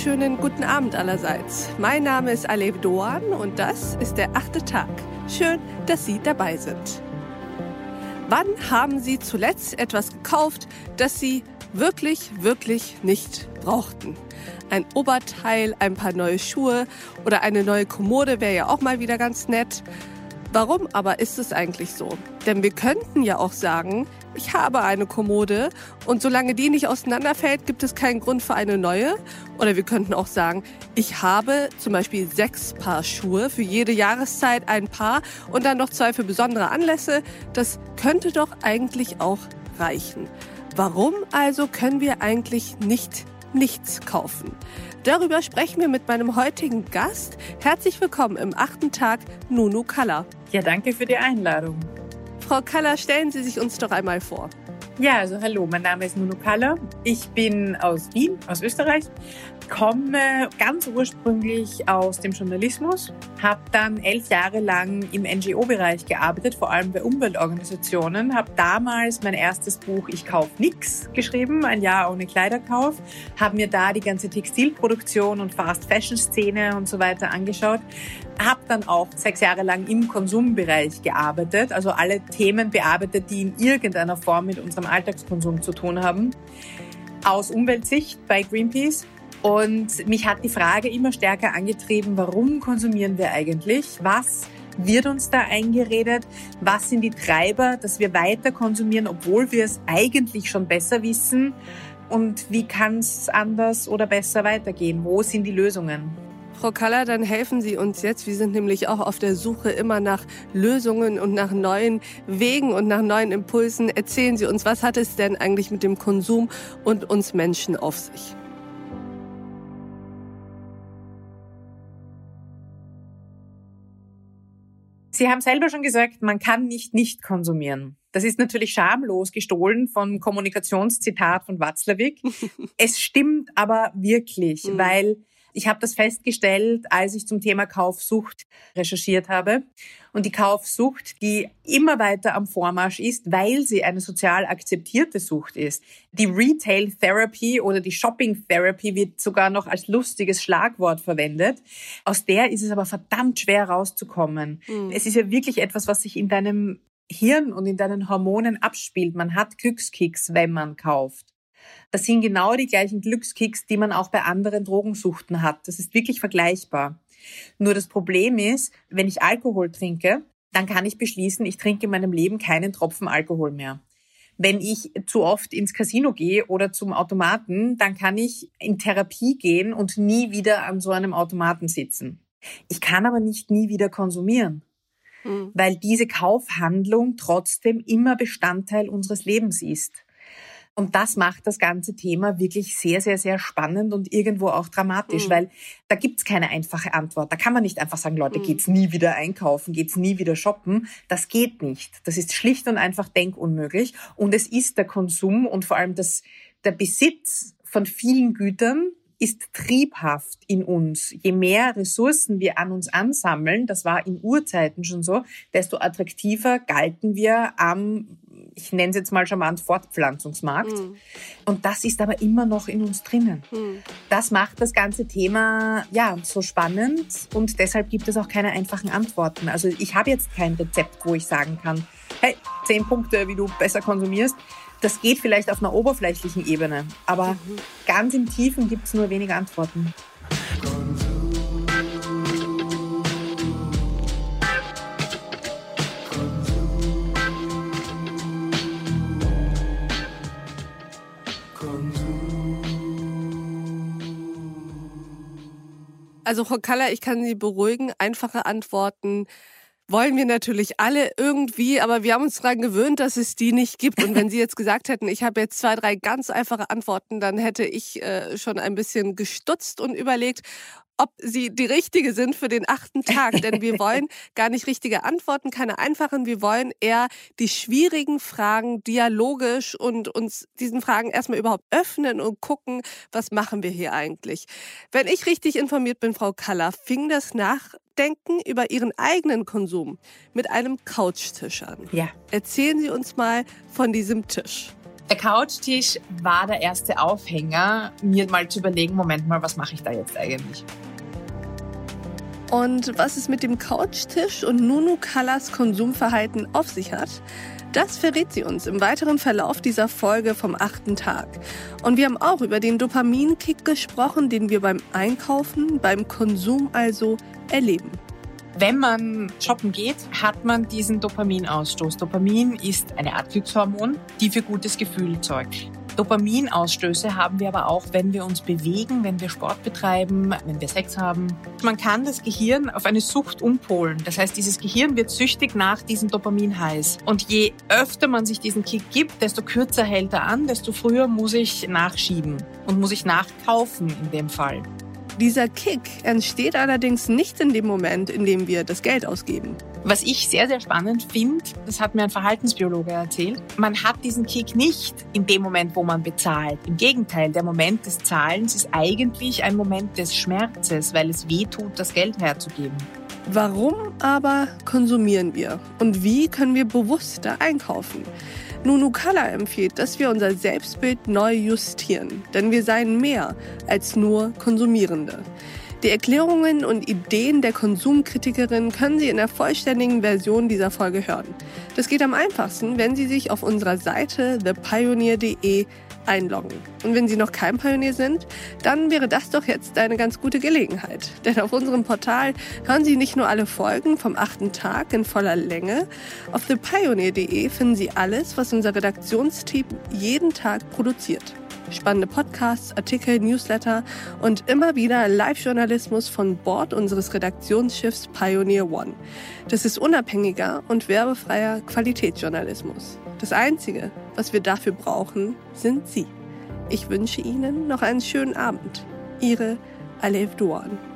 wunderschönen guten Abend allerseits. Mein Name ist Alev Doan und das ist der achte Tag. Schön, dass Sie dabei sind. Wann haben Sie zuletzt etwas gekauft, das Sie wirklich, wirklich nicht brauchten? Ein Oberteil, ein paar neue Schuhe oder eine neue Kommode wäre ja auch mal wieder ganz nett. Warum aber ist es eigentlich so? Denn wir könnten ja auch sagen, ich habe eine Kommode und solange die nicht auseinanderfällt, gibt es keinen Grund für eine neue. Oder wir könnten auch sagen, ich habe zum Beispiel sechs Paar Schuhe, für jede Jahreszeit ein Paar und dann noch zwei für besondere Anlässe. Das könnte doch eigentlich auch reichen. Warum also können wir eigentlich nicht nichts kaufen? Darüber sprechen wir mit meinem heutigen Gast. Herzlich willkommen im achten Tag, Nunu Kalla. Ja, danke für die Einladung. Frau Kalla, stellen Sie sich uns doch einmal vor. Ja, also hallo, mein Name ist Nunu Kalla. Ich bin aus Wien, aus Österreich komme ganz ursprünglich aus dem Journalismus, habe dann elf Jahre lang im NGO-Bereich gearbeitet, vor allem bei Umweltorganisationen, habe damals mein erstes Buch Ich kauf nix geschrieben, ein Jahr ohne Kleiderkauf, habe mir da die ganze Textilproduktion und Fast-Fashion-Szene und so weiter angeschaut, habe dann auch sechs Jahre lang im Konsumbereich gearbeitet, also alle Themen bearbeitet, die in irgendeiner Form mit unserem Alltagskonsum zu tun haben aus Umweltsicht bei Greenpeace und mich hat die Frage immer stärker angetrieben, warum konsumieren wir eigentlich? Was wird uns da eingeredet? Was sind die Treiber, dass wir weiter konsumieren, obwohl wir es eigentlich schon besser wissen? Und wie kann es anders oder besser weitergehen? Wo sind die Lösungen? Frau Kaller, dann helfen Sie uns jetzt. Wir sind nämlich auch auf der Suche immer nach Lösungen und nach neuen Wegen und nach neuen Impulsen. Erzählen Sie uns, was hat es denn eigentlich mit dem Konsum und uns Menschen auf sich? Sie haben selber schon gesagt, man kann nicht nicht konsumieren. Das ist natürlich schamlos gestohlen vom Kommunikationszitat von Watzlawick. es stimmt aber wirklich, mhm. weil ich habe das festgestellt, als ich zum Thema Kaufsucht recherchiert habe. Und die Kaufsucht, die immer weiter am Vormarsch ist, weil sie eine sozial akzeptierte Sucht ist. Die Retail Therapy oder die Shopping Therapy wird sogar noch als lustiges Schlagwort verwendet. Aus der ist es aber verdammt schwer rauszukommen. Mhm. Es ist ja wirklich etwas, was sich in deinem Hirn und in deinen Hormonen abspielt. Man hat Glückskicks, wenn man kauft. Das sind genau die gleichen Glückskicks, die man auch bei anderen Drogensuchten hat. Das ist wirklich vergleichbar. Nur das Problem ist, wenn ich Alkohol trinke, dann kann ich beschließen, ich trinke in meinem Leben keinen Tropfen Alkohol mehr. Wenn ich zu oft ins Casino gehe oder zum Automaten, dann kann ich in Therapie gehen und nie wieder an so einem Automaten sitzen. Ich kann aber nicht nie wieder konsumieren, mhm. weil diese Kaufhandlung trotzdem immer Bestandteil unseres Lebens ist. Und das macht das ganze Thema wirklich sehr, sehr, sehr spannend und irgendwo auch dramatisch, mhm. weil da gibt's keine einfache Antwort. Da kann man nicht einfach sagen, Leute, mhm. geht's nie wieder einkaufen, geht's nie wieder shoppen. Das geht nicht. Das ist schlicht und einfach denkunmöglich. Und es ist der Konsum und vor allem das, der Besitz von vielen Gütern, ist triebhaft in uns. Je mehr Ressourcen wir an uns ansammeln, das war in Urzeiten schon so, desto attraktiver galten wir am ich nenne es jetzt mal charmant, Fortpflanzungsmarkt. Mhm. Und das ist aber immer noch in uns drinnen. Mhm. Das macht das ganze Thema ja so spannend und deshalb gibt es auch keine einfachen Antworten. Also ich habe jetzt kein Rezept, wo ich sagen kann, hey, zehn Punkte, wie du besser konsumierst. Das geht vielleicht auf einer oberflächlichen Ebene, aber mhm. ganz im Tiefen gibt es nur wenige Antworten. Also Frau Kaller, ich kann Sie beruhigen. Einfache Antworten wollen wir natürlich alle irgendwie, aber wir haben uns daran gewöhnt, dass es die nicht gibt. Und wenn Sie jetzt gesagt hätten, ich habe jetzt zwei, drei ganz einfache Antworten, dann hätte ich äh, schon ein bisschen gestutzt und überlegt, ob sie die richtige sind für den achten Tag. Denn wir wollen gar nicht richtige Antworten, keine einfachen. Wir wollen eher die schwierigen Fragen dialogisch und uns diesen Fragen erstmal überhaupt öffnen und gucken, was machen wir hier eigentlich. Wenn ich richtig informiert bin, Frau Kaller, fing das Nachdenken über Ihren eigenen Konsum mit einem Couchtisch an. Ja. Erzählen Sie uns mal von diesem Tisch. Der Couchtisch war der erste Aufhänger, mir mal zu überlegen, Moment mal, was mache ich da jetzt eigentlich? Und was es mit dem Couchtisch und Nunu Colors Konsumverhalten auf sich hat, das verrät sie uns im weiteren Verlauf dieser Folge vom achten Tag. Und wir haben auch über den Dopaminkick gesprochen, den wir beim Einkaufen, beim Konsum also erleben. Wenn man shoppen geht, hat man diesen Dopaminausstoß. Dopamin ist eine Art Glückshormon, die für gutes Gefühl sorgt. Dopaminausstöße haben wir aber auch, wenn wir uns bewegen, wenn wir Sport betreiben, wenn wir Sex haben. Man kann das Gehirn auf eine Sucht umpolen. Das heißt, dieses Gehirn wird süchtig nach diesem Dopamin heiß. Und je öfter man sich diesen Kick gibt, desto kürzer hält er an, desto früher muss ich nachschieben und muss ich nachkaufen in dem Fall. Dieser Kick entsteht allerdings nicht in dem Moment, in dem wir das Geld ausgeben. Was ich sehr, sehr spannend finde, das hat mir ein Verhaltensbiologe erzählt, man hat diesen Kick nicht in dem Moment, wo man bezahlt. Im Gegenteil, der Moment des Zahlens ist eigentlich ein Moment des Schmerzes, weil es weh tut, das Geld herzugeben. Warum aber konsumieren wir? Und wie können wir bewusster einkaufen? Nunu Kala empfiehlt, dass wir unser Selbstbild neu justieren, denn wir seien mehr als nur Konsumierende. Die Erklärungen und Ideen der Konsumkritikerin können Sie in der vollständigen Version dieser Folge hören. Das geht am einfachsten, wenn Sie sich auf unserer Seite thepioneer.de einloggen. Und wenn Sie noch kein Pionier sind, dann wäre das doch jetzt eine ganz gute Gelegenheit. Denn auf unserem Portal hören Sie nicht nur alle Folgen vom achten Tag in voller Länge, auf thepioneer.de finden Sie alles, was unser Redaktionsteam jeden Tag produziert. Spannende Podcasts, Artikel, Newsletter und immer wieder Live-Journalismus von Bord unseres Redaktionsschiffs Pioneer One. Das ist unabhängiger und werbefreier Qualitätsjournalismus. Das Einzige, was wir dafür brauchen, sind Sie. Ich wünsche Ihnen noch einen schönen Abend. Ihre Alev Duan.